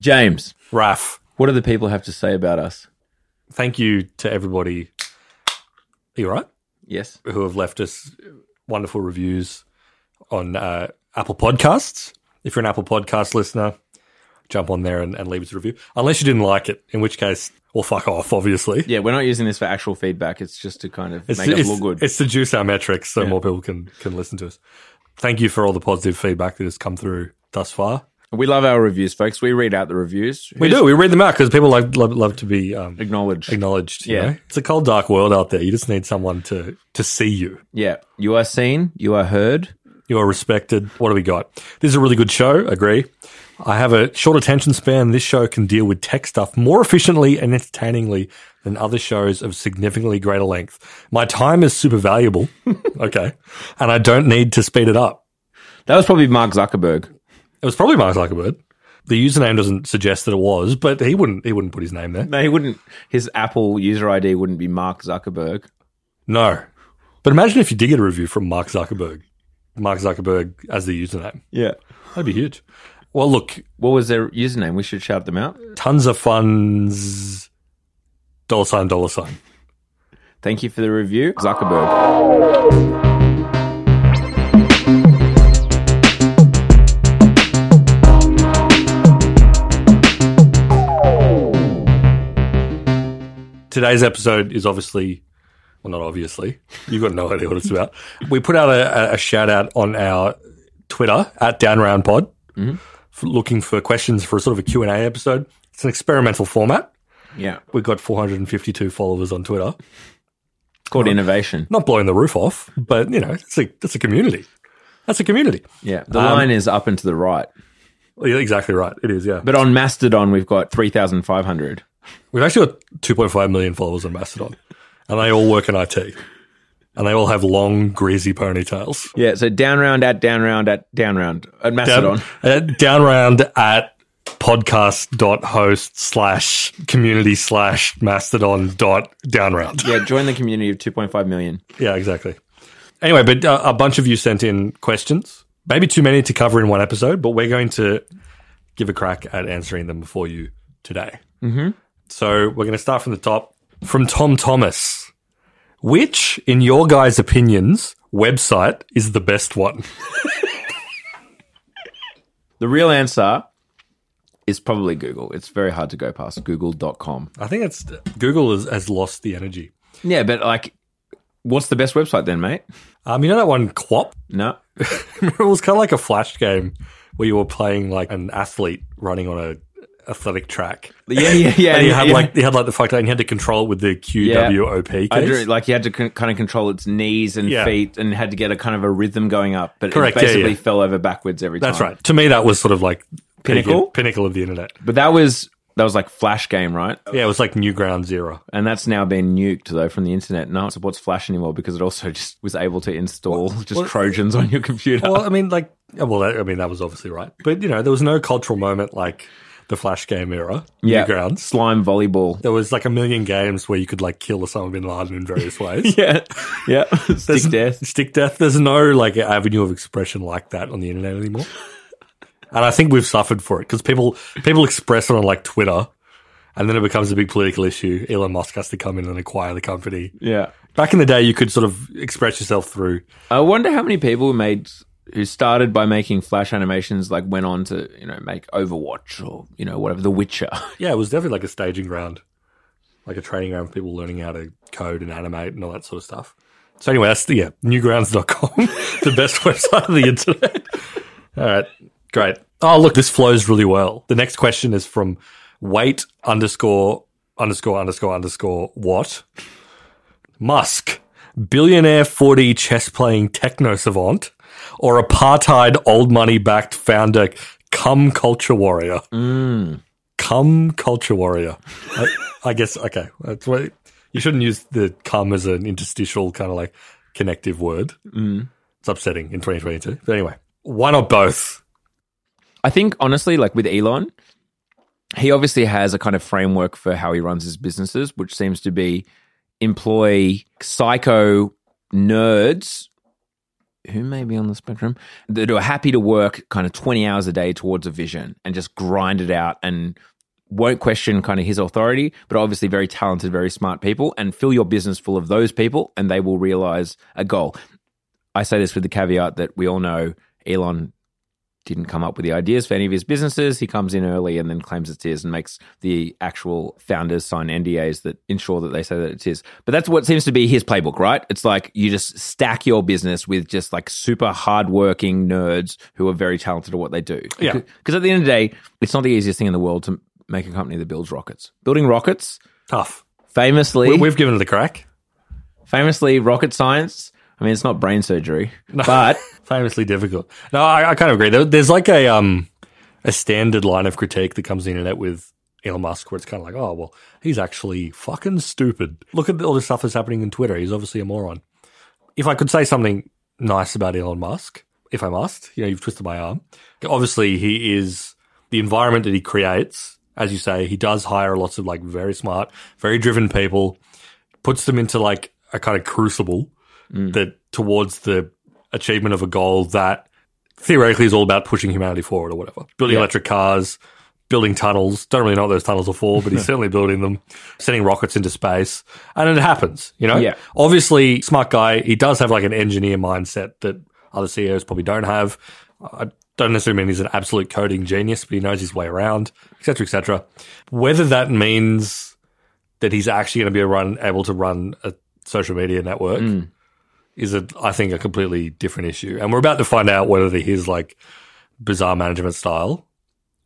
James, Raf, what do the people have to say about us? thank you to everybody. Are you all right? Yes. Who have left us wonderful reviews on uh, Apple Podcasts. If you're an Apple Podcast listener, jump on there and, and leave us a review. Unless you didn't like it, in which case, well, fuck off, obviously. Yeah, we're not using this for actual feedback. It's just to kind of It's, make it's, us look good. it's to juice our metrics so more people can, can listen to us. Thank you for all the positive feedback that has come through thus far. We love our reviews, folks. We read out the reviews. We do. We read them out because people like love, love to be um, Acknowledge. acknowledged. you Yeah. know? it's a cold, dark world out there. You just need someone to to see you. Yeah. You are seen. You are heard. You are respected. What do we got? This is a really good show. Agree. I have a short attention span. This show can deal with tech stuff more efficiently and entertainingly than other shows of significantly greater length. My time is super valuable. okay. And I don't need to speed it up. That was probably Mark Zuckerberg. It was probably Mark Zuckerberg. The username doesn't suggest that it was, but he wouldn't he wouldn't put his name there. No, he wouldn't. His Apple user ID wouldn't be Mark Zuckerberg. No. But imagine if you did get a review from Mark Zuckerberg. Mark Zuckerberg as the username. Yeah. That'd be huge. Well, look, What was their username? We should shout them out. tons of funds. Dollar sign, dollar sign. Thank you for the review, Zuckerberg. Today's episode is obviously, well, not obviously. You've got no idea what it's about. We put out a, a shout out on our Twitter at DownRoundPod, for looking for questions for a sort of a Q and A episode. It's an experimental format. Yeah. We've got 452 followers on Twitter. It's called innovation. Not blowing the roof off, but you know, it's a it's a community. That's a community. Yeah. The Um, line is up and to the right. Exactly right. It is, yeah. But on Mastodon, we've got 3,500. We've actually got 2.5 million followers on Mastodon, and they all work in IT, and they all have long, greasy ponytails. Yeah. So down round at down round at down round at Down, Mastodon. uh, down round at podcast.host slash community slash mastodon dot down round. Yeah. Join the community of 2.5 million. Yeah, exactly. Anyway, but uh, a bunch of you sent in questions. Maybe too many to cover in one episode, but we're going to give a crack at answering them for you today. Mm-hmm. So we're going to start from the top. From Tom Thomas. Which, in your guys' opinions, website is the best one? The real answer is probably Google. It's very hard to go past google.com. I think it's Google has, has lost the energy. Yeah. But like, what's the best website then, mate? Um, you know that one, QWOP? No. it was kind of like a flash game where you were playing like an athlete running on a athletic track. Yeah. Yeah. Yeah. and you had yeah. like you had like the fuck and you had to control it with the QWOP. I drew, like you had to con- kind of control its knees and Yeah. feet, and had to get a kind of a rhythm going up. But Correct, it basically yeah. fell over backwards every time. That's right. To me, that was sort of like Pinnacle? pinnacle of the internet. But that was that was like Flash game, right? Yeah, it was like New Ground Zero. And that's now been nuked though from the internet. No one supports Flash anymore because it also just was able to install just Trojans on your computer. Well, I mean, like, well, I mean, that was obviously right, but you know, there was no cultural moment like the Flash game era. yeah, Newgrounds. slime volleyball. There was like a million games where you could like kill Osama bin Laden in various ways. Yeah, yeah. Stick death. Stick death. There's no like avenue of expression like that on the internet anymore. and I think we've suffered for it because people people express it on like Twitter, and then it becomes a big political issue. Elon Musk has to come in and acquire the company. Yeah. Back in the day, you could sort of express yourself through. I wonder how many people made who started by making Flash animations like went on to you know make Overwatch or you know whatever The Witcher. Yeah, it was definitely like a staging ground, like a training ground for people learning how to code and animate and all that sort of stuff. So anyway, that's the yeah, newgrounds.com, the best website on the internet. All right, great. Oh, look, this flows really well. The next question is from wait underscore underscore underscore underscore what? Musk, billionaire 4D chess playing techno savant, or apartheid old money backed founder, cum culture warrior? Mm. Cum culture warrior. I, I guess, okay. That's what you shouldn't use the cum as an interstitial kind of like connective word. Mm. It's upsetting in 2022. But anyway, why not both? I think honestly, like with Elon, he obviously has a kind of framework for how he runs his businesses, which seems to be employ psycho nerds who may be on the spectrum that are happy to work kind of 20 hours a day towards a vision and just grind it out and won't question kind of his authority, but obviously very talented, very smart people, and fill your business full of those people, and they will realize a goal. I say this with the caveat that we all know Elon didn't come up with the ideas for any of his businesses. He comes in early and then claims it's his and makes the actual founders sign NDAs that ensure that they say that it's his. But that's what seems to be his playbook, right? It's like you just stack your business with just like super hardworking nerds who are very talented at what they do. Yeah. Because at the end of the day, it's not the easiest thing in the world to make a company that builds rockets. Building rockets, Tough. famously, We, we've given it a crack. famously rocket science. I mean, it's not brain surgery, but Famously difficult. No, I, I kind of agree. There, there's like a um a standard line of critique that comes in and out with Elon Musk, where it's kind of like, oh well, he's actually fucking stupid. Look at all the stuff that's happening in Twitter. He's obviously a moron. If I could say something nice about Elon Musk, if I must, you know, you've twisted my arm. Obviously, he is the environment that he creates. As you say, he does hire lots of like very smart, very driven people, puts them into like a kind of crucible Mm. that towards the achievement of a goal that theoretically is all about pushing humanity forward or whatever. Building Yeah. electric cars, building tunnels. Don't really know what those tunnels are for, but he's certainly building them, sending rockets into space. And it happens, you know? Yeah. Obviously, smart guy. He does have like an engineer mindset that other CEOs probably don't have. I don't necessarily mean he's an absolute coding genius, but he knows his way around, et cetera, et cetera. Whether that means that he's actually going to be run, able to run a social media network mm. Is a, I think, a completely different issue. And we're about to find out whether his like bizarre management style,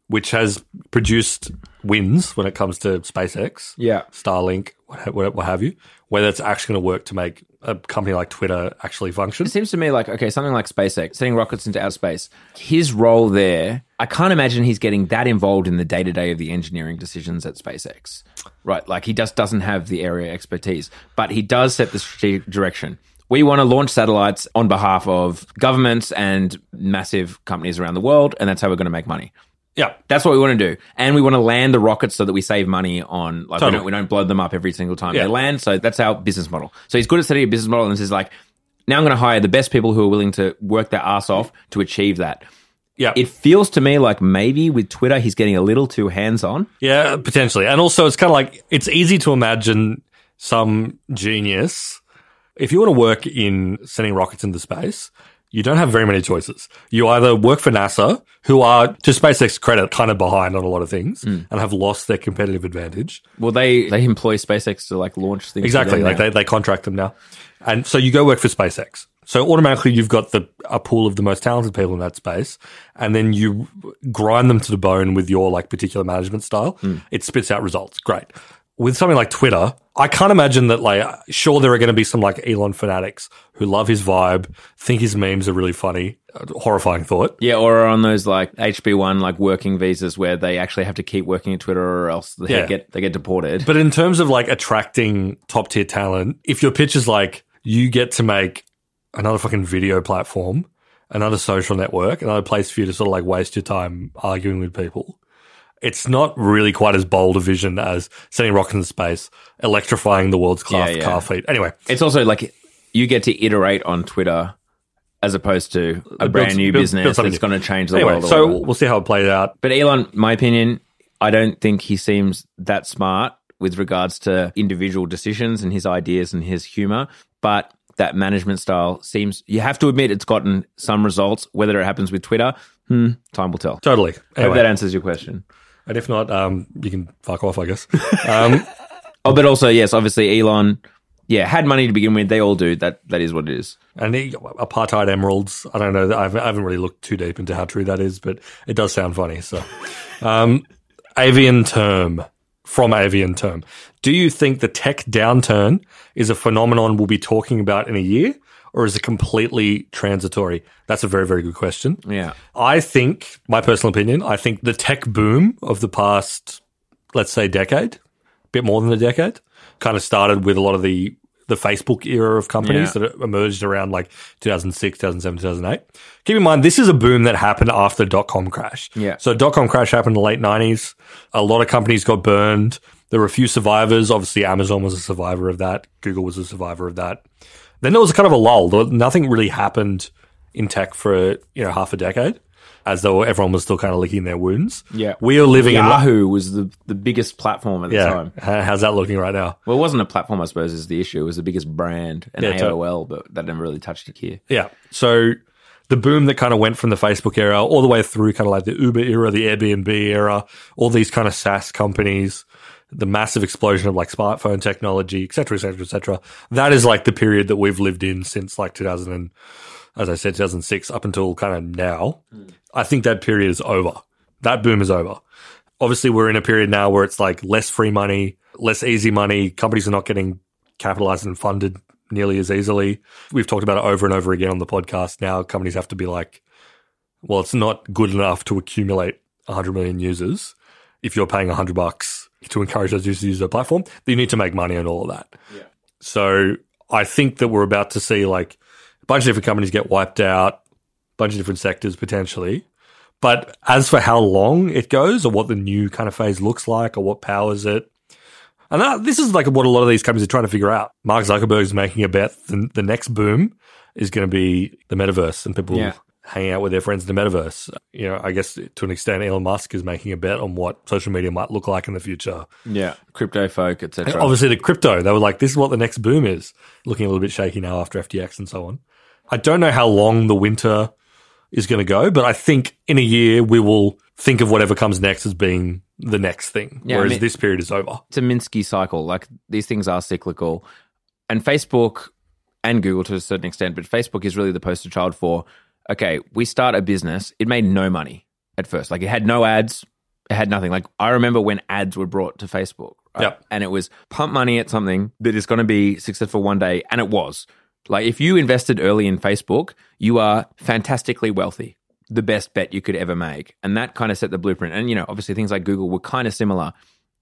which has produced wins when it comes to SpaceX, yeah. Starlink, what, what, what have you, whether it's actually going to work to make a company like Twitter actually function. It seems to me like okay, something like SpaceX, sending rockets into outer space. His role there, I can't imagine he's getting that involved in the day to day of the engineering decisions at SpaceX. Right, like he just doesn't have the area expertise, but he does set the strategic direction. We want to launch satellites on behalf of governments and massive companies around the world, and that's how we're going to make money. Yeah. That's what we want to do, and we want to land the rockets so that we save money on like we, don't, we don't blow them up every single time Yeah. they land. So that's our business model. So he's good at setting a business model, and says like, now I'm going to hire the best people who are willing to work their ass off to achieve that. Yeah. It feels to me like maybe with Twitter he's getting a little too hands on. Yeah, potentially. And also, it's kind of like it's easy to imagine some genius. If you want to work in sending rockets into space, you don't have very many choices. You either work for NASA, who are, to SpaceX credit, kind of behind on a lot of things hmm. and have lost their competitive advantage. Well, they they employ SpaceX to like launch things. Exactly. Like now. they, they contract them now. And so you go work for SpaceX. So automatically you've got the a pool of the most talented people in that space, and then you grind them to the bone with your like particular management style. Hmm. It spits out results. Great. With something like Twitter, I can't imagine that like sure there are going to be some like Elon fanatics who love his vibe, think his memes are really funny. Uh, Horrifying thought. Yeah, or on those like HB one like working visas where they actually have to keep working at Twitter or else they Yeah. get they get deported. But in terms of like attracting top tier talent, if your pitch is like you get to make another fucking video platform, another social network, another place for you to sort of like waste your time arguing with people, it's not really quite as bold a vision as sending rockets into space, electrifying the world's car, Yeah, yeah. car fleet. Anyway, It's also like you get to iterate on Twitter as opposed to a Build- brand new build- business build that's going to change the anyway, world. so we'll see how it plays out. But Elon, my opinion, I don't think he seems that smart with regards to individual decisions and his ideas and his humor. But that management style seems, you have to admit, it's gotten some results. Whether it happens with Twitter, hmm, time will tell. Totally. Hope that answers your question. And if not, um, you can fuck off, I guess. Um, Oh, but also, yes, obviously, Elon, yeah, had money to begin with. They all do. That That is what it is. And the apartheid emeralds. I don't know. I haven't, I haven't really looked too deep into how true that is, but it does sound funny. So, um, avian term from avian term. Do you think the tech downturn is a phenomenon we'll be talking about in a year, or is it completely transitory? That's a very, very good question. Yeah. I think, my personal opinion, I think the tech boom of the past, let's say, decade, a bit more than a decade, kind of started with a lot of the the Facebook era of companies Yeah. that emerged around like 2006, 2007, 2008. Keep in mind, this is a boom that happened after the dot com crash. Yeah. So dot com crash happened in the late 90s. A lot of companies got burned. There were a few survivors. Obviously, Amazon was a survivor of that. Google was a survivor of that. Then there was kind of a lull. Nothing really happened in tech for you know half a decade, as though everyone was still kind of licking their wounds. Yeah. we are living in Yahoo was the, the biggest platform at the yeah. time. How- How's that looking right now? Well, it wasn't a platform, I suppose, is the issue. It was the biggest brand and Yeah, AOL, but that never really touched it here. Yeah. So the boom that kind of went from the Facebook era all the way through kind of like the Uber era, the Airbnb era, all these kind of SaaS companies, the massive explosion of like smartphone technology, et cetera, et cetera, et cetera. That is like the period that we've lived in since like 2000 and, as I said, 2006 up until kind of now. Hmm. I think that period is over. That boom is over. Obviously, we're in a period now where it's like less free money, less easy money. Companies are not getting capitalized and funded nearly as easily. We've talked about it over and over again on the podcast. Now companies have to be like, well, it's not good enough to accumulate 100 million users if you're paying 100 bucks to encourage those users to use their platform. You need to make money and all of that. So I think that we're about to see like a bunch of different companies get wiped out, a bunch of different sectors potentially. But as for how long it goes or what the new kind of phase looks like or what powers it, and that, this is like what a lot of these companies are trying to figure out. Mark Zuckerberg's making a bet the, the next boom is going to be the metaverse and people Yeah. hanging out with their friends in the metaverse. You know, I guess to an extent, Elon Musk is making a bet on what social media might look like in the future. Yeah. Crypto folk, etc. obviously, the crypto, they were like, this is what the next boom is. Looking a little bit shaky now after FTX and so on. I don't know how long the winter is going to go, but I think in a year we will think of whatever comes next as being the next thing. Yeah, I whereas mean- this period is over. it's a Minsky cycle. Like these things are cyclical. And Facebook and Google to a certain extent, but Facebook is really the poster child for okay, we start a business. It made no money at first. Like it had no ads, it had nothing. Like I remember when ads were brought to Facebook. Right? Yep. And it was pump money at something that is going to be successful one day. And it was. Like if you invested early in Facebook, you are fantastically wealthy. The best bet you could ever make. And that kind of set the blueprint. And, you know, obviously things like Google were kind of similar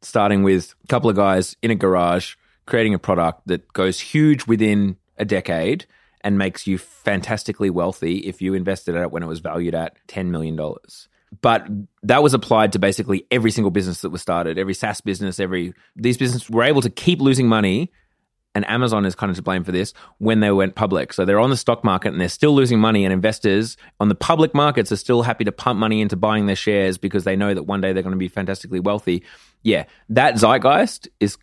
starting with a couple of guys in a garage creating a product that goes huge within a decade and makes you fantastically wealthy if you invested in it when it was valued at $10 million. But that was applied to basically every single business that was started, every SaaS business, every these businesses were able to keep losing money and Amazon is kind of to blame for this when they went public. So they're on the stock market and they're still losing money, and investors on the public markets are still happy to pump money into buying their shares because they know that one day they're going to be fantastically wealthy. Yeah, that zeitgeist is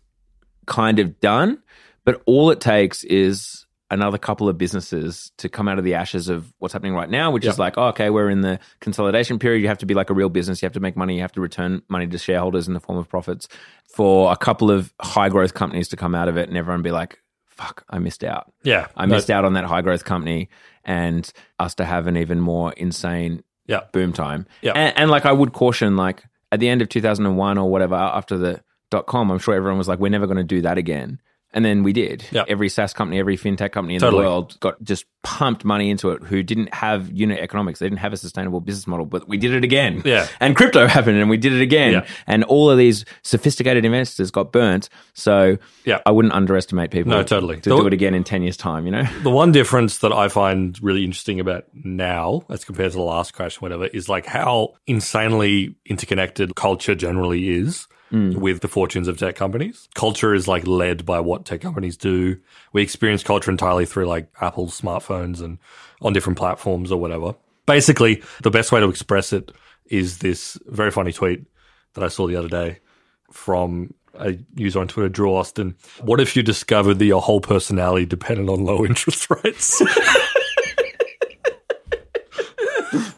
kind of done, but all it takes is another couple of businesses to come out of the ashes of what's happening right now, which is like, oh, okay, we're in the consolidation period. You have to be like a real business. You have to make money. You have to return money to shareholders in the form of profits. For a couple of high growth companies to come out of it and everyone be like, fuck, I missed out. Yeah. I missed out on that high growth company and us to have an even more insane Yeah. boom time. Yeah. And, and like I would caution, like at the end of 2001 or whatever, after the dot com, I'm sure everyone was like, we're never going to do that again. And then we did. Yeah. Every SaaS company, every fintech company in Totally. the world got just pumped money into it who didn't have unit economics. They didn't have a sustainable business model, but we did it again. Yeah. And crypto happened and we did it again. Yeah. And all of these sophisticated investors got burnt. So Yeah. I wouldn't underestimate people No, totally. to do it again in 10 years' time, you know? The one difference that I find really interesting about now, as compared to the last crash, or whatever, is like how insanely interconnected culture generally is with the fortunes of tech companies. Culture is like led by what tech companies do. We experience culture entirely through like Apple's smartphones and on different platforms or whatever. Basically, the best way to express it is this very funny tweet that I saw the other day from a user on Twitter, Drew Austin. What if you discovered that your whole personality depended on low interest rates?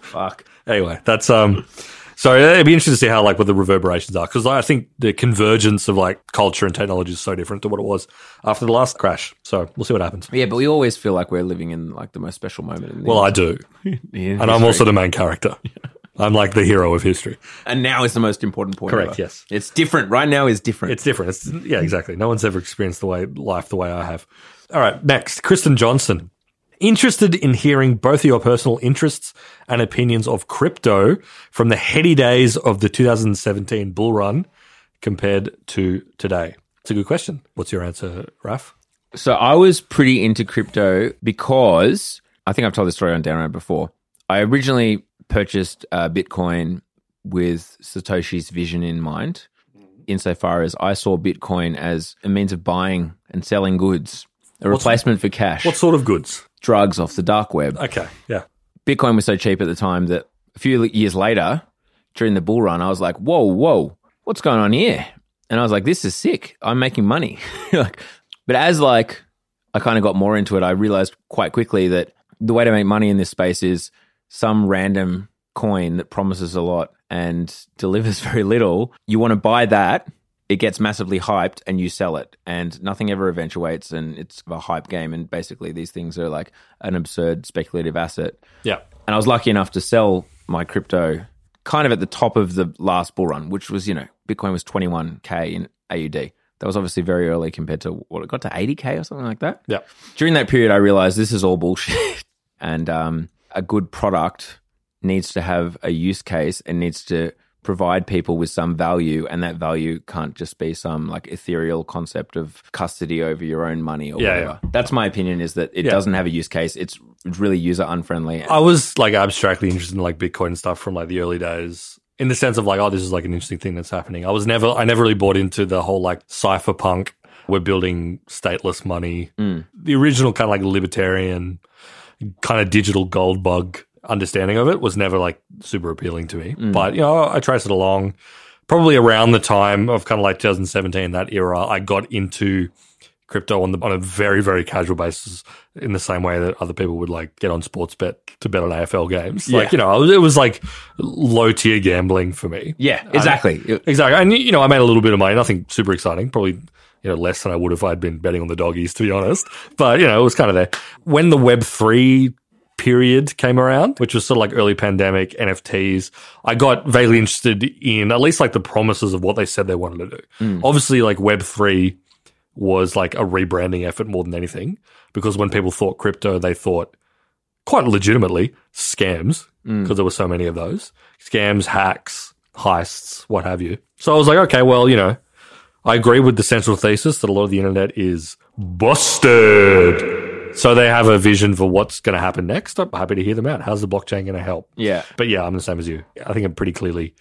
Fuck. anyway, that's um. So it'd be interesting to see how like what the reverberations are because I think the convergence of like culture and technology is so different to what it was after the last crash. So we'll see what happens. Yeah, but we always feel like we're living in like the most special moment in the Well, I do, and I'm also the main character. I'm like the hero of history. and now is the most important point. Correct, ever. yes. It's different. Right now is different. It's different. It's yeah, exactly. No one's ever experienced the way life the way I have. All right, next, Kristen Johnson. Interested in hearing both of your personal interests and opinions of crypto from the heady days of the 2017 bull run compared to today? It's a good question. What's your answer, Raf? So I was pretty into crypto because I think I've told this story on Down Round before. I originally purchased uh, Bitcoin with Satoshi's vision in mind, insofar as I saw Bitcoin as a means of buying and selling goods, a replacement for cash, What sort of goods? Drugs off the dark web. Okay, yeah. Bitcoin was so cheap at the time that a few years later, during the bull run, I was like, whoa, whoa, what's going on here? And I was like, this is sick. I'm making money. like, but as like I kind of got more into it, I realized quite quickly that the way to make money in this space is some random coin that promises a lot and delivers very little. You want to buy that, it gets massively hyped and you sell it and nothing ever eventuates and it's a hype game and basically these things are like an absurd speculative asset. Yeah. And I was lucky enough to sell my crypto kind of at the top of the last bull run, which was, you know, Bitcoin was 21K in AUD. That was obviously very early compared to what it got to 80K or something like that. Yeah. During that period, I realized this is all bullshit. and um, a good product needs to have a use case and needs to provide people with some value and that value can't just be some like ethereal concept of custody over your own money or Yeah, whatever. That's my opinion is that it Yeah. doesn't have a use case. It's really user unfriendly. I was like abstractly interested in like Bitcoin stuff from like the early days in the sense of like, oh, this is like an interesting thing that's happening. I was never, I never really bought into the whole like cypherpunk. We're building stateless money. Mm. The original kind of like libertarian kind of digital gold bug understanding of it was never like super appealing to me. Mm. But, you know, I traced it along probably around the time of kind of like 2017, that era, I got into crypto on the on a very very casual basis in the same way that other people would like get on Sportsbet to bet on AFL games. Yeah. Like you know, it was like low tier gambling for me. yeah, exactly. Exactly, and you know, I made a little bit of money, nothing super exciting, probably you know less than I would if I'd been betting on the doggies, to be honest. But you know, it was kind of there when the Web three period came around, which was sort of like early pandemic NFTs. I got vaguely interested in at least like the promises of what they said they wanted to do. Mm. Obviously, like Web three was like a rebranding effort more than anything because when people thought crypto, they thought quite legitimately scams mm. because there were so many of those scams, hacks, heists, what have you. So I was like, okay, well, you know, I agree with the central thesis that a lot of the internet is busted. So they have a vision for what's going to happen next. I'm happy to hear them out. How's the blockchain going to help? Yeah. But yeah, I'm the same as you. I think it pretty clearly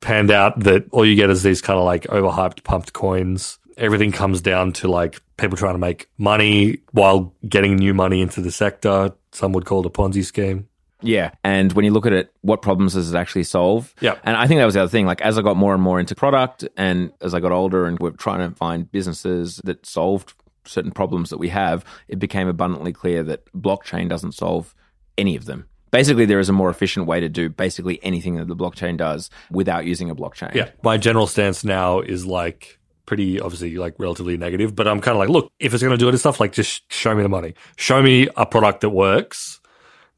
panned out that all you get is these kind of like overhyped, pumped coins. Everything comes down to like people trying to make money while getting new money into the sector. Some would call it a Ponzi scheme. Yeah. And when you look at it, what problems does it actually solve? Yeah. And I think that was the other thing. Like, as I got more and more into product and as I got older and we're trying to find businesses that solved certain problems that we have, it became abundantly clear that blockchain doesn't solve any of them. Basically, there is a more efficient way to do basically anything that the blockchain does without using a blockchain. Yeah. My general stance now is like pretty obviously like relatively negative, but I'm kind of like, look, if it's going to do it stuff, like just show me the money. Show me a product that works,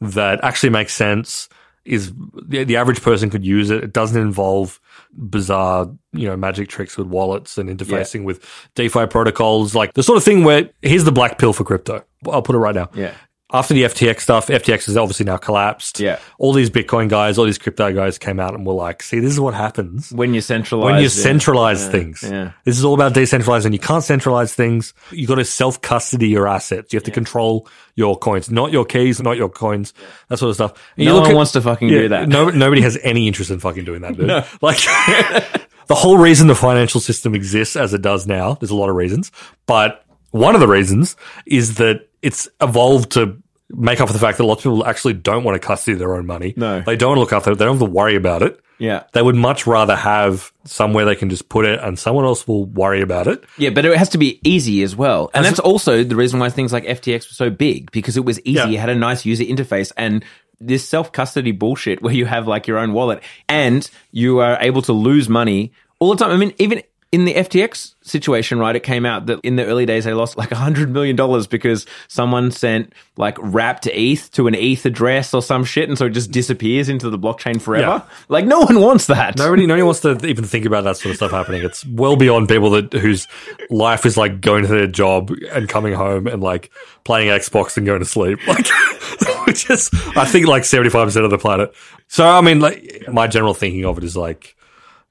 that actually makes sense, is the, the average person could use it. It doesn't involve bizarre, you know, magic tricks with wallets and interfacing with DeFi protocols, like the sort of thing where here's the black pill for crypto. I'll put it right now. Yeah. After the FTX stuff, FTX has obviously now collapsed. Yeah. All these Bitcoin guys, all these crypto guys came out and were like, see, this is what happens When you centralize, when you yeah. centralize Yeah, things. yeah. This is all about decentralizing. You can't centralize things. You've got to self custody your assets. You have to control your coins, not your keys, not your coins, that sort of stuff. And No you look one at- wants to fucking yeah, do that. No, nobody has any interest in fucking doing that, dude. No. Like the whole reason the financial system exists as it does now, there's a lot of reasons, but one of the reasons is that it's evolved to make up for the fact that lots of people actually don't want to custody their own money. No. They don't want to look after it. They don't have to worry about it. Yeah. They would much rather have somewhere they can just put it and someone else will worry about it. Yeah, but it has to be easy as well. And that's also the reason why things like FTX were so big because it was easy. Yeah. It had a nice user interface and this self custody bullshit where you have like your own wallet and you are able to lose money all the time. I mean, even in the FTX situation, right, it came out that in the early days they lost like a hundred million dollars because someone sent like wrapped ETH to an ETH address or some shit, and so it just disappears into the blockchain forever. Yeah. Like no one wants that. Nobody, nobody wants to even think about that sort of stuff happening. It's well beyond people that whose life is like going to their job and coming home and like playing Xbox and going to sleep. Like, which is, I think, like seventy five percent of the planet. So, I mean, like, my general thinking of it is like,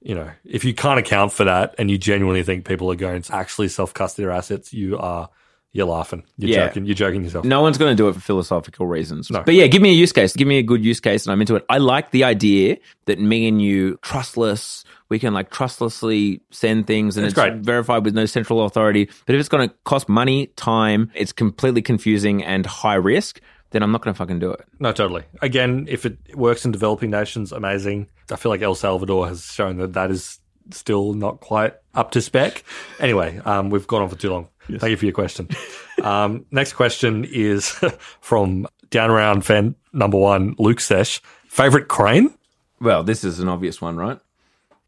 you know, if you can't account for that and you genuinely think people are going to actually self custody their assets, you are you're laughing. You're Yeah. joking. You're joking yourself. No one's going to do it for philosophical reasons. No. But yeah, give me a use case. Give me a good use case, and I'm into it. I like the idea that me and you, trustless, we can like trustlessly send things and It's it's, great. verified with no central authority. But if it's going to cost money, time, it's completely confusing and high risk. then I'm not going to fucking do it. No, totally. Again, if it works in developing nations, amazing. I feel like El Salvador has shown that that is still not quite up to spec. Anyway, um, we've gone on for too long. Thank you for your question. um, next question is from down around fan number one, Luke Sesh. Favorite crane? Well, this is an obvious one, right?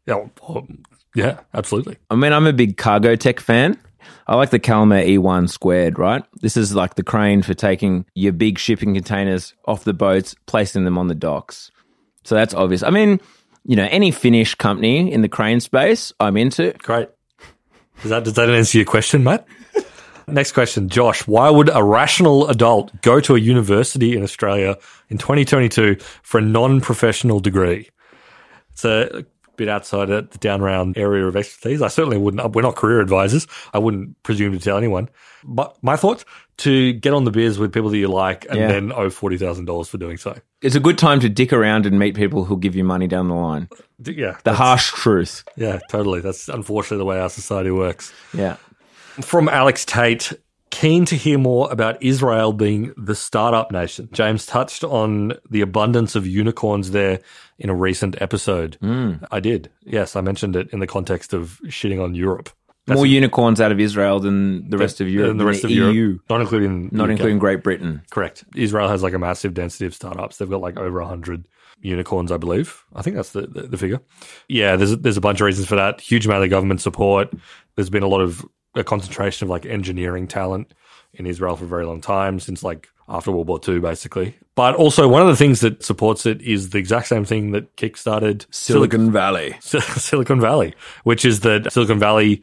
Yeah, well, yeah, absolutely. I mean, I'm a big Cargotec fan. I like the Kalmar E1 squared, right? This is like the crane for taking your big shipping containers off the boats, placing them on the docks. So that's obvious. I mean, you know, any Finnish company in the crane space, I'm into. Great. Does that, does that answer your question, Matt? Next question, Josh. Why would a rational adult go to a university in Australia in 2022 for a non professional degree? It's a bit outside of the down round area of expertise. I certainly wouldn't, we're not career advisors. I wouldn't presume to tell anyone. But my thoughts to get on the beers with people that you like and Yeah. then owe $40,000 for doing so. It's a good time to dick around and meet people who'll give you money down the line. Yeah. The harsh truth. Yeah, totally. That's unfortunately the way our society works. Yeah. From Alex Tate, keen to hear more about Israel being the startup nation. James touched on the abundance of unicorns there in a recent episode. Hmm. I did. Yes, I mentioned it in the context of shitting on Europe. More unicorns out of Israel than the rest of Europe. And the rest than of EU, Europe. Not including Not UK. including Great Britain. Correct. Israel has like a massive density of startups. They've got like over 100 unicorns, I believe. I think that's the, the, the figure. Yeah, there's, there's a bunch of reasons for that. Huge amount of government support. There's been a lot of a concentration of like engineering talent in Israel for a very long time, since like after World War II, basically. But also, one of the things that supports it is the exact same thing that kickstarted Silicon Valley. Silicon Valley, which is that Silicon Valley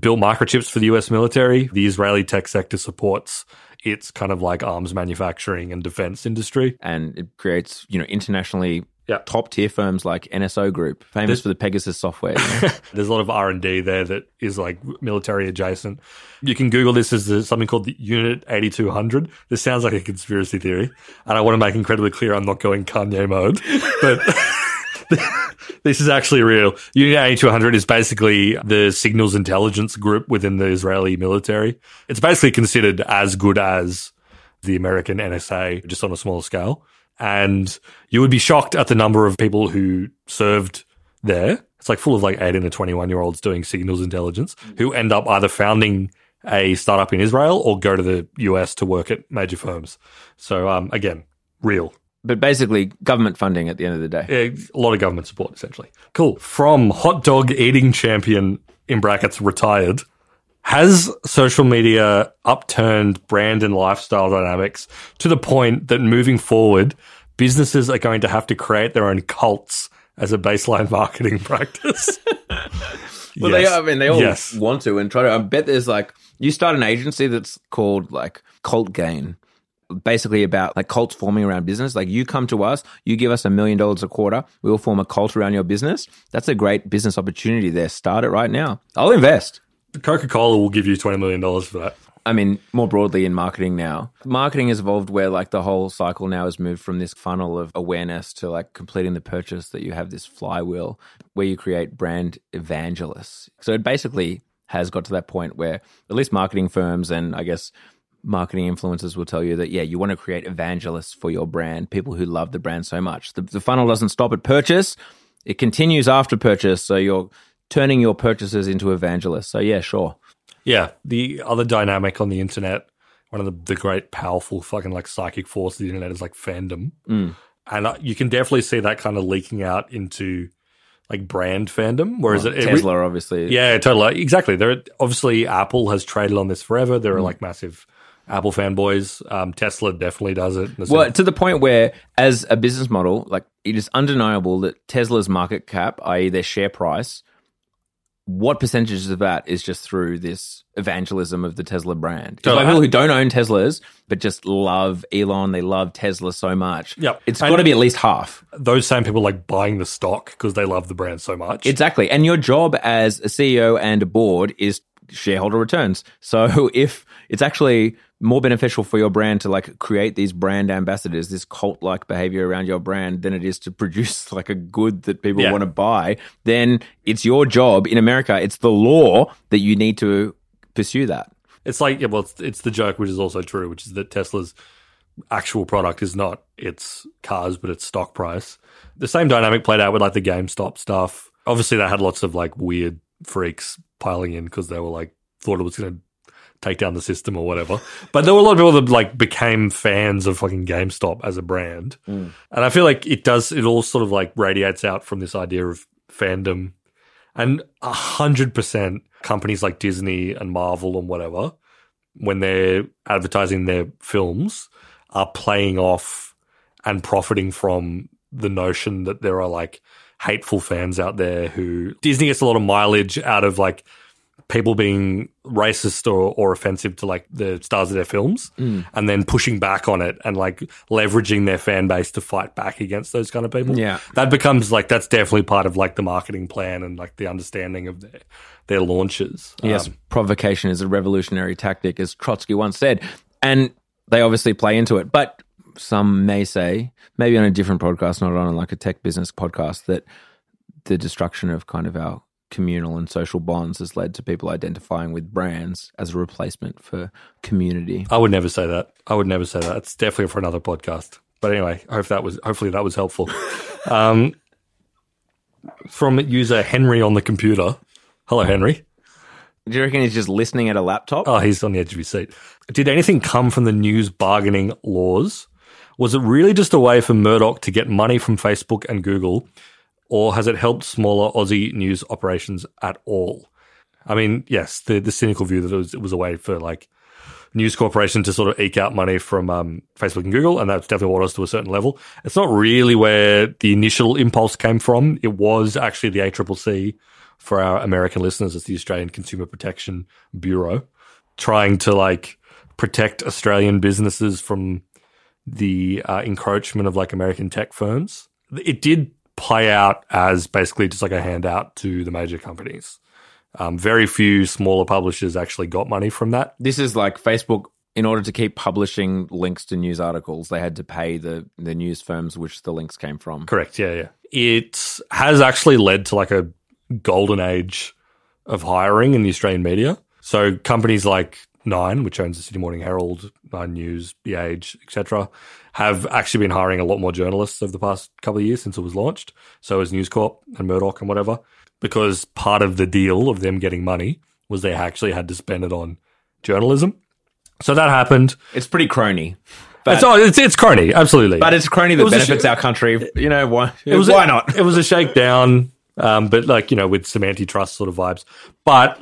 built microchips for the US military. The Israeli tech sector supports its kind of like arms manufacturing and defense industry. And it creates, you know, internationally Yeah. top tier firms like NSO Group, famous for the Pegasus software. you know? There's a lot of R and D there that is like military adjacent. You can Google this as something called the Unit 8200. This sounds like a conspiracy theory, and I want to make incredibly clear I'm not going Kanye mode, but. This is actually real. Unit 8200 is basically the signals intelligence group within the Israeli military. It's basically considered as good as the American NSA, just on a smaller scale. And you would be shocked at the number of people who served there. It's like full of like 18 to 21 year olds doing signals intelligence who end up either founding a startup in Israel or go to the US to work at major firms. So, um, again, real. but basically, government funding at the end of the day. Yeah, a lot of government support, essentially. Cool. From hot dog eating champion, in brackets, retired, has social media upturned brand and lifestyle dynamics to the point that moving forward, businesses are going to have to create their own cults as a baseline marketing practice? Well, Yes. they, I mean, they all Yes. want to and try to. I bet there's like, you start an agency that's called like Cult Gain, basically about like cults forming around business. Like, you come to us, you give us a million dollars a quarter, we will form a cult around your business. That's a great business opportunity there. Start it right now. I'll invest. Coca Cola will give you $20 million for that. I mean, more broadly in marketing now, marketing has evolved where like the whole cycle now has moved from this funnel of awareness to like completing the purchase that you have this flywheel where you create brand evangelists. So it basically has got to that point where at least marketing firms and I guess marketing influencers will tell you that, yeah, you want to create evangelists for your brand, people who love the brand so much. The, the funnel doesn't stop at purchase, it continues after purchase. So you're turning your purchases into evangelists. So yeah, sure. Yeah. The other dynamic on the internet, one of the, the great powerful fucking like psychic force of the internet is like fandom. Mm. And uh, you can definitely see that kind of leaking out into like brand fandom. Whereas it, Tesla, obviously. yeah, totally. Exactly. There, obviously, Apple has traded on this forever. Mm. There are like massive Apple fanboys. Um, Tesla definitely does it. Well, some- to the point where, as a business model, like it is undeniable that Tesla's market cap, i.e., their share price, what percentages of that is just through this evangelism of the Tesla brand? So oh, by people who don't own Teslas but just love Elon, they love Tesla so much. Yep. it's got to be at least half. those same people like buying the stock because they love the brand so much. Exactly. And your job as a CEO and a board is shareholder returns. So if it's actually more beneficial for your brand to like create these brand ambassadors, this cult like behavior around your brand than it is to produce like a good that people Yeah. want to buy, then it's your job in America. It's the law that you need to pursue that. It's like, yeah, well, it's, it's the joke, which is also true, which is that Tesla's actual product is not its cars, but its stock price. The same dynamic played out with like the GameStop stuff. Obviously, that had lots of like weird freaks piling in because they were like thought it was going to take down the system or whatever. But there were a lot of people that like became fans of fucking GameStop as a brand. Mm. And I feel like it does, it all sort of like radiates out from this idea of fandom. And a hundred percent companies like Disney and Marvel and whatever, when they're advertising their films, are playing off and profiting from the notion that there are like hateful fans out there who Disney gets a lot of mileage out of like people being racist or, or offensive to like the stars of their films and then pushing back on it and like leveraging their fan base to fight back against those kind of people. Yeah. That becomes like that's definitely part of like the marketing plan and like the understanding of their their launches. Yes, Um, provocation is a revolutionary tactic, as Trotsky once said. And they obviously play into it. But some may say, maybe on a different podcast, not on like a tech business podcast, that the destruction of kind of our communal and social bonds has led to people identifying with brands as a replacement for community. I would never say that. I would never say that. It's definitely for another podcast. But anyway, I hope that was hopefully that was helpful. um, from user Henry on the computer. Hello, Henry. Do you reckon he's just listening at a laptop? Oh, he's on the edge of his seat. Did anything come from the news bargaining laws? Was it really just a way for Murdoch to get money from Facebook and Google, or has it helped smaller Aussie news operations at all? I mean, yes, the the cynical view that it was, it was a way for like news corporation to sort of eke out money from um, Facebook and Google, and that's definitely what was to a certain level. It's not really where the initial impulse came from. It was actually the ACCC for our American listeners. It's the Australian Consumer Protection Bureau trying to like protect Australian businesses from the uh, encroachment of like American tech firms. It did play out as basically just like a handout to the major companies. Um, very few smaller publishers actually got money from that. This is like Facebook. In order to keep publishing links to news articles, they had to pay the the news firms which the links came from. Correct. Yeah, yeah. It has actually led to like a golden age of hiring in the Australian media. So companies like Nine, which owns the Sydney Morning Herald, Nine News, The Age, etc., have actually been hiring a lot more journalists over the past couple of years since it was launched. So has News Corp and Murdoch and whatever, because part of the deal of them getting money was they actually had to spend it on journalism. So that happened. It's pretty crony. But, It's, oh, it's, it's crony, absolutely. but it's crony that a benefits sh- our country. You know why? It was why a, not? It was a shakedown, um, but like you know, with some antitrust sort of vibes. But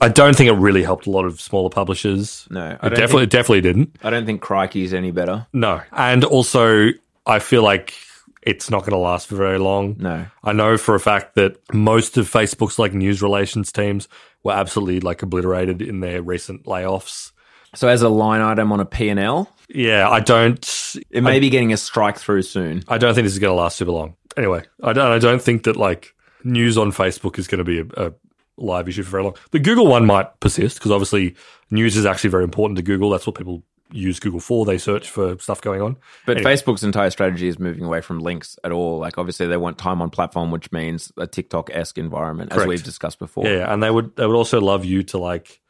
I don't think it really helped a lot of smaller publishers. No, I it definitely, it definitely didn't. I don't think Crikey's any better. No, and also I feel like it's not going to last for very long. No. I know for a fact that most of Facebook's like news relations teams were absolutely like obliterated in their recent layoffs. So as a line item on a P&L, Yeah, I don't. it may be getting a strike through soon. I don't think this is going to last super long. Anyway, I don't. I don't think that like news on Facebook is going to be a, a live issue for very long. The Google one might persist because obviously news is actually very important to Google. That's what people use Google for. They search for stuff going on. But Anyway. Facebook's entire strategy is moving away from links at all. Like obviously they want time on platform, which means a TikTok esque environment, as we've discussed before. Yeah, yeah, and they would they would also love you to like,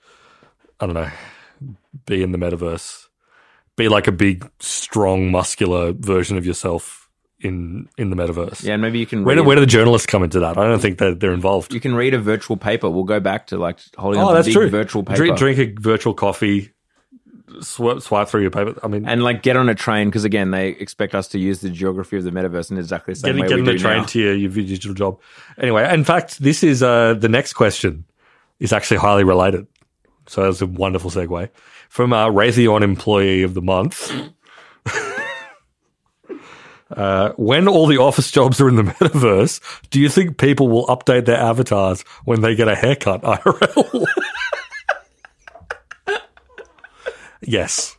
I don't know, be in the metaverse, be like a big, strong, muscular version of yourself in in the metaverse. Yeah, and maybe you can Where read, do, where do the journalists come into that? I don't think that they're involved. you can read a virtual paper. We'll go back to like holding Oh, a that's true. virtual paper Drink, drink a virtual coffee, swipe, swipe through your paper. I mean, and like get on a train because again they expect us to use the geography of the metaverse in exactly the same getting, way getting we the do train now. to your, your digital job. Anyway, in fact, this is uh, the next question is actually highly related. So that's a wonderful segue from our Raytheon Employee of the Month. Uh, when all the office jobs are in the metaverse, do you think people will update their avatars when they get a haircut IRL? yes.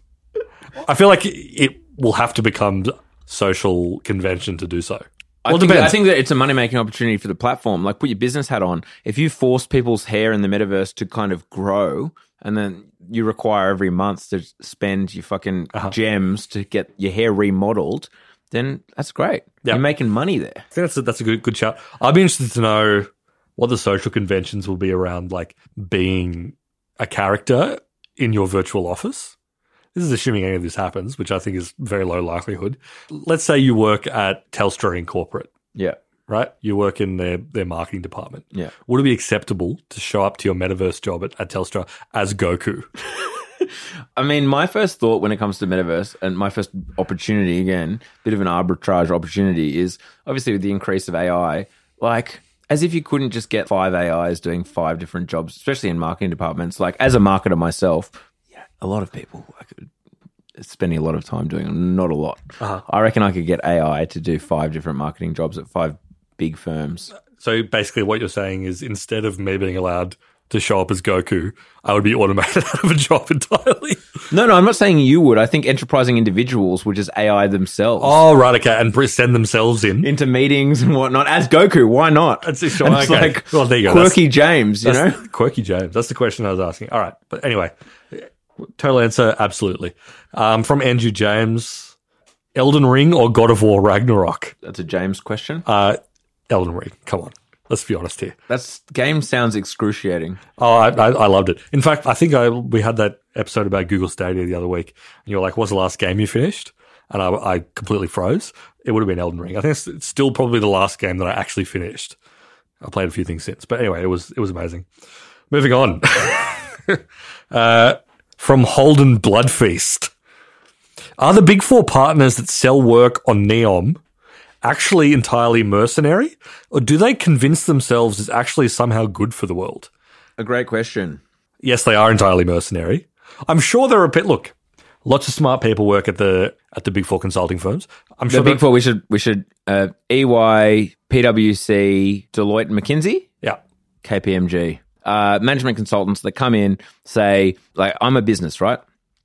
I feel like it will have to become social convention to do so. I, Well, it think, depends. I think that it's a money making opportunity for the platform. Like, put your business hat on. If you force people's hair in the metaverse to kind of grow, and then you require every month to spend your fucking Uh-huh. gems to get your hair remodeled, then that's great. Yeah. You're making money there. I think that's a, that's a good good shout. I'd be interested to know what the social conventions will be around, like being a character in your virtual office. this is assuming any of this happens, which I think is very low likelihood. Let's say you work at Telstra in corporate, Yeah. right? You work in their, their marketing department. Yeah. Would it be acceptable to show up to your metaverse job at, at Telstra as Goku? I mean, my first thought when it comes to metaverse and my first opportunity, again, bit of an arbitrage opportunity, is obviously with the increase of AI, like as if you couldn't just get five AIs doing five different jobs, especially in marketing departments. Like as a marketer myself, yeah, a lot of people I could spending a lot of time doing not a lot. Uh-huh. I reckon I could get AI to do five different marketing jobs at five big firms. So basically, what you're saying is instead of me being allowed to show up as Goku, I would be automated out of a job entirely. No, no, I'm not saying you would. I think enterprising individuals would just AI themselves. Oh, right, okay, and send themselves in. into meetings and whatnot as Goku. Why not? That's just- And it's okay. like Well, there you go. quirky James, you know. Quirky James. That's the question I was asking. All right, but anyway, total answer absolutely. Um, from Andrew James, Elden Ring or God of War Ragnarok? That's a James question. Uh, Elden Ring. Come on, let's be honest here. That game sounds excruciating. Oh, I, I, I loved it. In fact, I think I we had that episode about Google Stadia the other week, and you're like, "What's the last game you finished?" And I, I completely froze. It would have been Elden Ring. I think it's, it's still probably the last game that I actually finished. I played a few things since, but anyway, it was it was amazing. Moving on. uh, from Holden Blood Feast. Are the big four partners that sell work on Neom actually entirely mercenary, or do they convince themselves it's actually somehow good for the world? A great question. yes, they are entirely mercenary. I'm sure there are look, lots of smart people work at the at the big four consulting firms. I'm The sure big four. We should we should uh, EY, PwC, Deloitte, and McKinsey, Yeah, KPMG, uh, management consultants that come in say like I'm a business, right?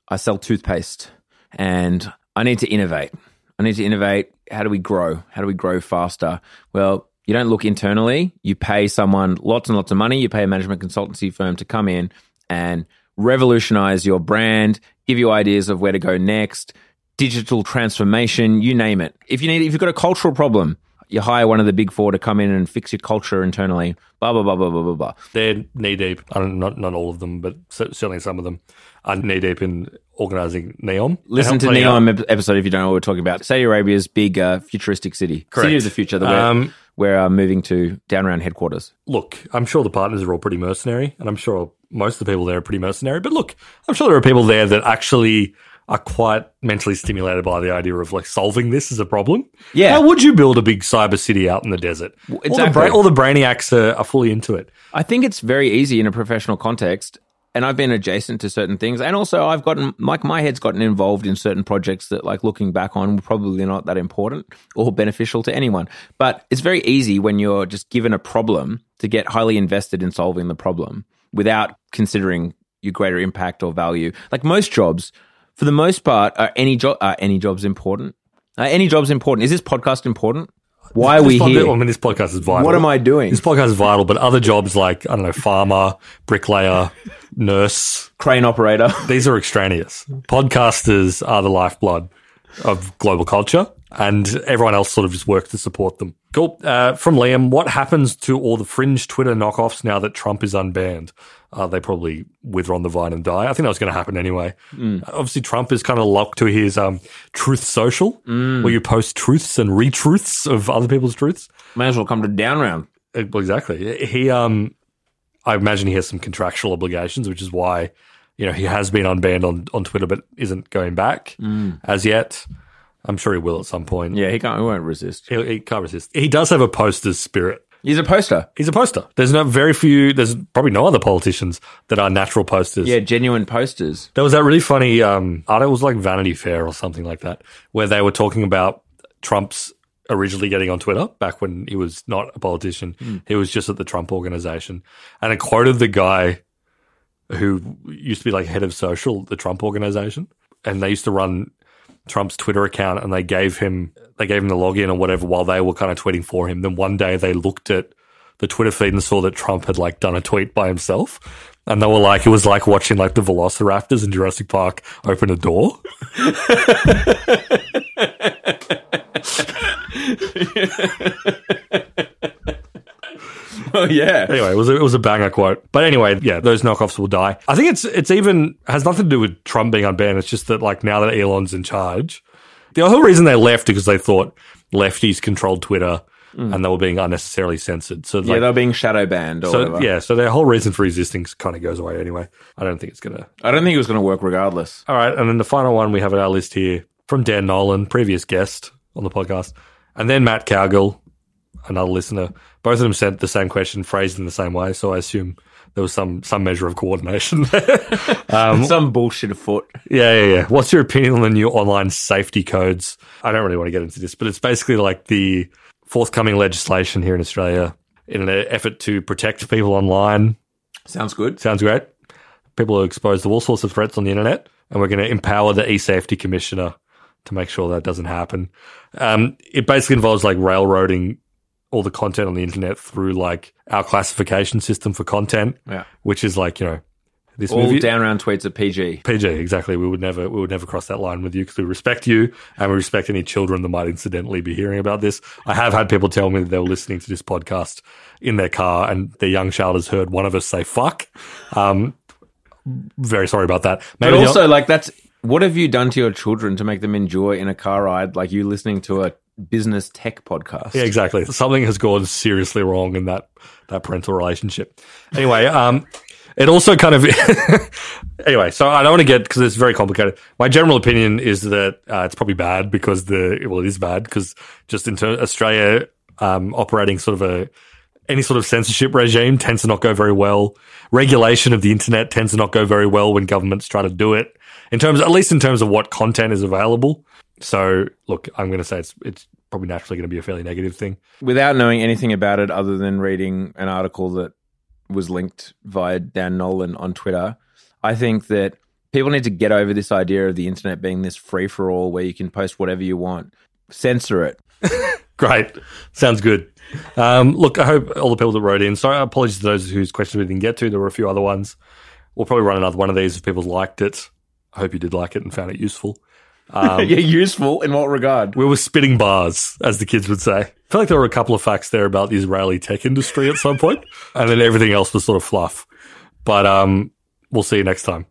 I sell toothpaste, and I need to innovate. I need to innovate. How do we grow? How do we grow faster? Well, you don't look internally. You pay someone lots and lots of money. You pay a management consultancy firm to come in and revolutionize your brand, give you ideas of where to go next, digital transformation, you name it. If you need, if you've got a cultural problem, you hire one of the big four to come in and fix your culture internally. Blah blah blah blah blah blah blah. they're knee deep. I don't not not all of them, but certainly some of them are knee deep in organizing Neom. Listen to Neom ep- episode if you don't know what we're talking about. Saudi Arabia's big uh, futuristic city, Correct. city of the future that we're, Um, we're uh, moving to Down Round headquarters. look, I'm sure the partners are all pretty mercenary, and I'm sure most of the people there are pretty mercenary. But look, I'm sure there are people there that actually are quite mentally stimulated by the idea of like solving this as a problem. Yeah. How would you build a big cyber city out in the desert? All, the exactly. bra- all the brainiacs are, are fully into it. I think it's very easy in a professional context. And I've been adjacent to certain things. And also, I've gotten, like, my head's gotten involved in certain projects that, like, looking back on, were probably not that important or beneficial to anyone. But it's very easy when you're just given a problem to get highly invested in solving the problem without considering your greater impact or value. Like, most jobs, for the most part, are any, jo- are any jobs important? Are any jobs important? Is this podcast important? Why are we pod- here? I mean, this podcast is vital. What am I doing? This podcast is vital, but other jobs like, I don't know, farmer, bricklayer, nurse, Crane operator. these are extraneous. Podcasters are the lifeblood of global culture, and everyone else sort of just works to support them. Cool. Uh, from Liam, what happens to all the fringe Twitter knockoffs now that Trump is unbanned? Uh, they probably wither on the vine and die. I think that was going to happen anyway. Uh, obviously, Trump is kind of locked to his um, truth social, where you post truths and retruths of other people's truths. May as well come to down round. Uh, exactly. He, um, I imagine he has some contractual obligations, which is why, you know, he has been unbanned on, on Twitter, but isn't going back as yet. I'm sure he will at some point. Yeah, he can't. He won't resist. He, he can't resist. He does have a poster's spirit. He's a poster. He's a poster. There's no very few. There's probably no other politicians that are natural posters. Yeah, genuine posters. There was that really funny um article, it was like Vanity Fair or something like that, where they were talking about Trump's originally getting on Twitter back when he was not a politician. He was just at the Trump organization. And it quoted the guy who used to be like head of social, the Trump organization. And they used to run Trump's Twitter account and they gave him they gave him the login or whatever while they were kind of tweeting for him. Then one day they looked at the Twitter feed and saw that Trump had like done a tweet by himself. And they were like, it was like watching like the Velociraptors in Jurassic Park open a door. Oh yeah. Anyway, it was a, it was a banger quote. But anyway, yeah, those knockoffs will die. I think it's it's even has nothing to do with Trump being unbanned. It's just that like now that Elon's in charge, the whole reason they left is because they thought lefties controlled Twitter hmm. and they were being unnecessarily censored. So Yeah, like, they're being shadow banned or so whatever. yeah, so their whole reason for existing kind of goes away anyway. I don't think it's gonna. I don't think it was going to work regardless. All right, and then the final one we have on our list here from Dan Nolan, previous guest on the podcast, and then Matt Cowgill, another listener. Both of them sent the same question, phrased in the same way. So I assume there was some some measure of coordination there. um, Some bullshit afoot. yeah, yeah, yeah. What's your opinion on the new online safety codes? I don't really want to get into this, but it's basically like the forthcoming legislation here in Australia in an effort to protect people online. Sounds good. Sounds great. People are exposed to all sorts of threats on the internet, and we're going to empower the e-safety commissioner to make sure that doesn't happen. Um, it basically involves like railroading all the content on the internet through like our classification system for content, Yeah. which is like you know this All movie. down round tweets are PG. PG, exactly. We would never, we would never cross that line with you because we respect you and we respect any children that might incidentally be hearing about this. I have had people tell me that they were listening to this podcast in their car and their young child has heard one of us say "fuck." Um, very sorry about that. But Maybe the- also, like, that's what have you done to your children to make them enjoy in a car ride, like you listening to a business tech podcast? Yeah, exactly. Something has gone seriously wrong in that that parental relationship. Anyway, um, it also kind of anyway. So I don't want to get because it's very complicated. My general opinion is that uh, it's probably bad because the well, it is bad because just in ter- Australia um, operating sort of a any sort of censorship regime tends to not go very well. Regulation of the internet tends to not go very well when governments try to do it. In terms, at least in terms of what content is available. So, look, I'm going to say it's it's probably naturally going to be a fairly negative thing. Without knowing anything about it other than reading an article that was linked via Dan Nolan on Twitter, I think that people need to get over this idea of the internet being this free for all where you can post whatever you want. Censor it. Great, sounds good. Um, look, I hope all the people that wrote in. Sorry, apologies to those whose questions we didn't get to. There were a few other ones. We'll probably run another one of these if people liked it. I hope you did like it and found it useful. Um, yeah, useful in what regard? We were spitting bars, as the kids would say. I feel like there were a couple of facts there about the Israeli tech industry at some point, and then everything else was sort of fluff. But um, we'll see you next time.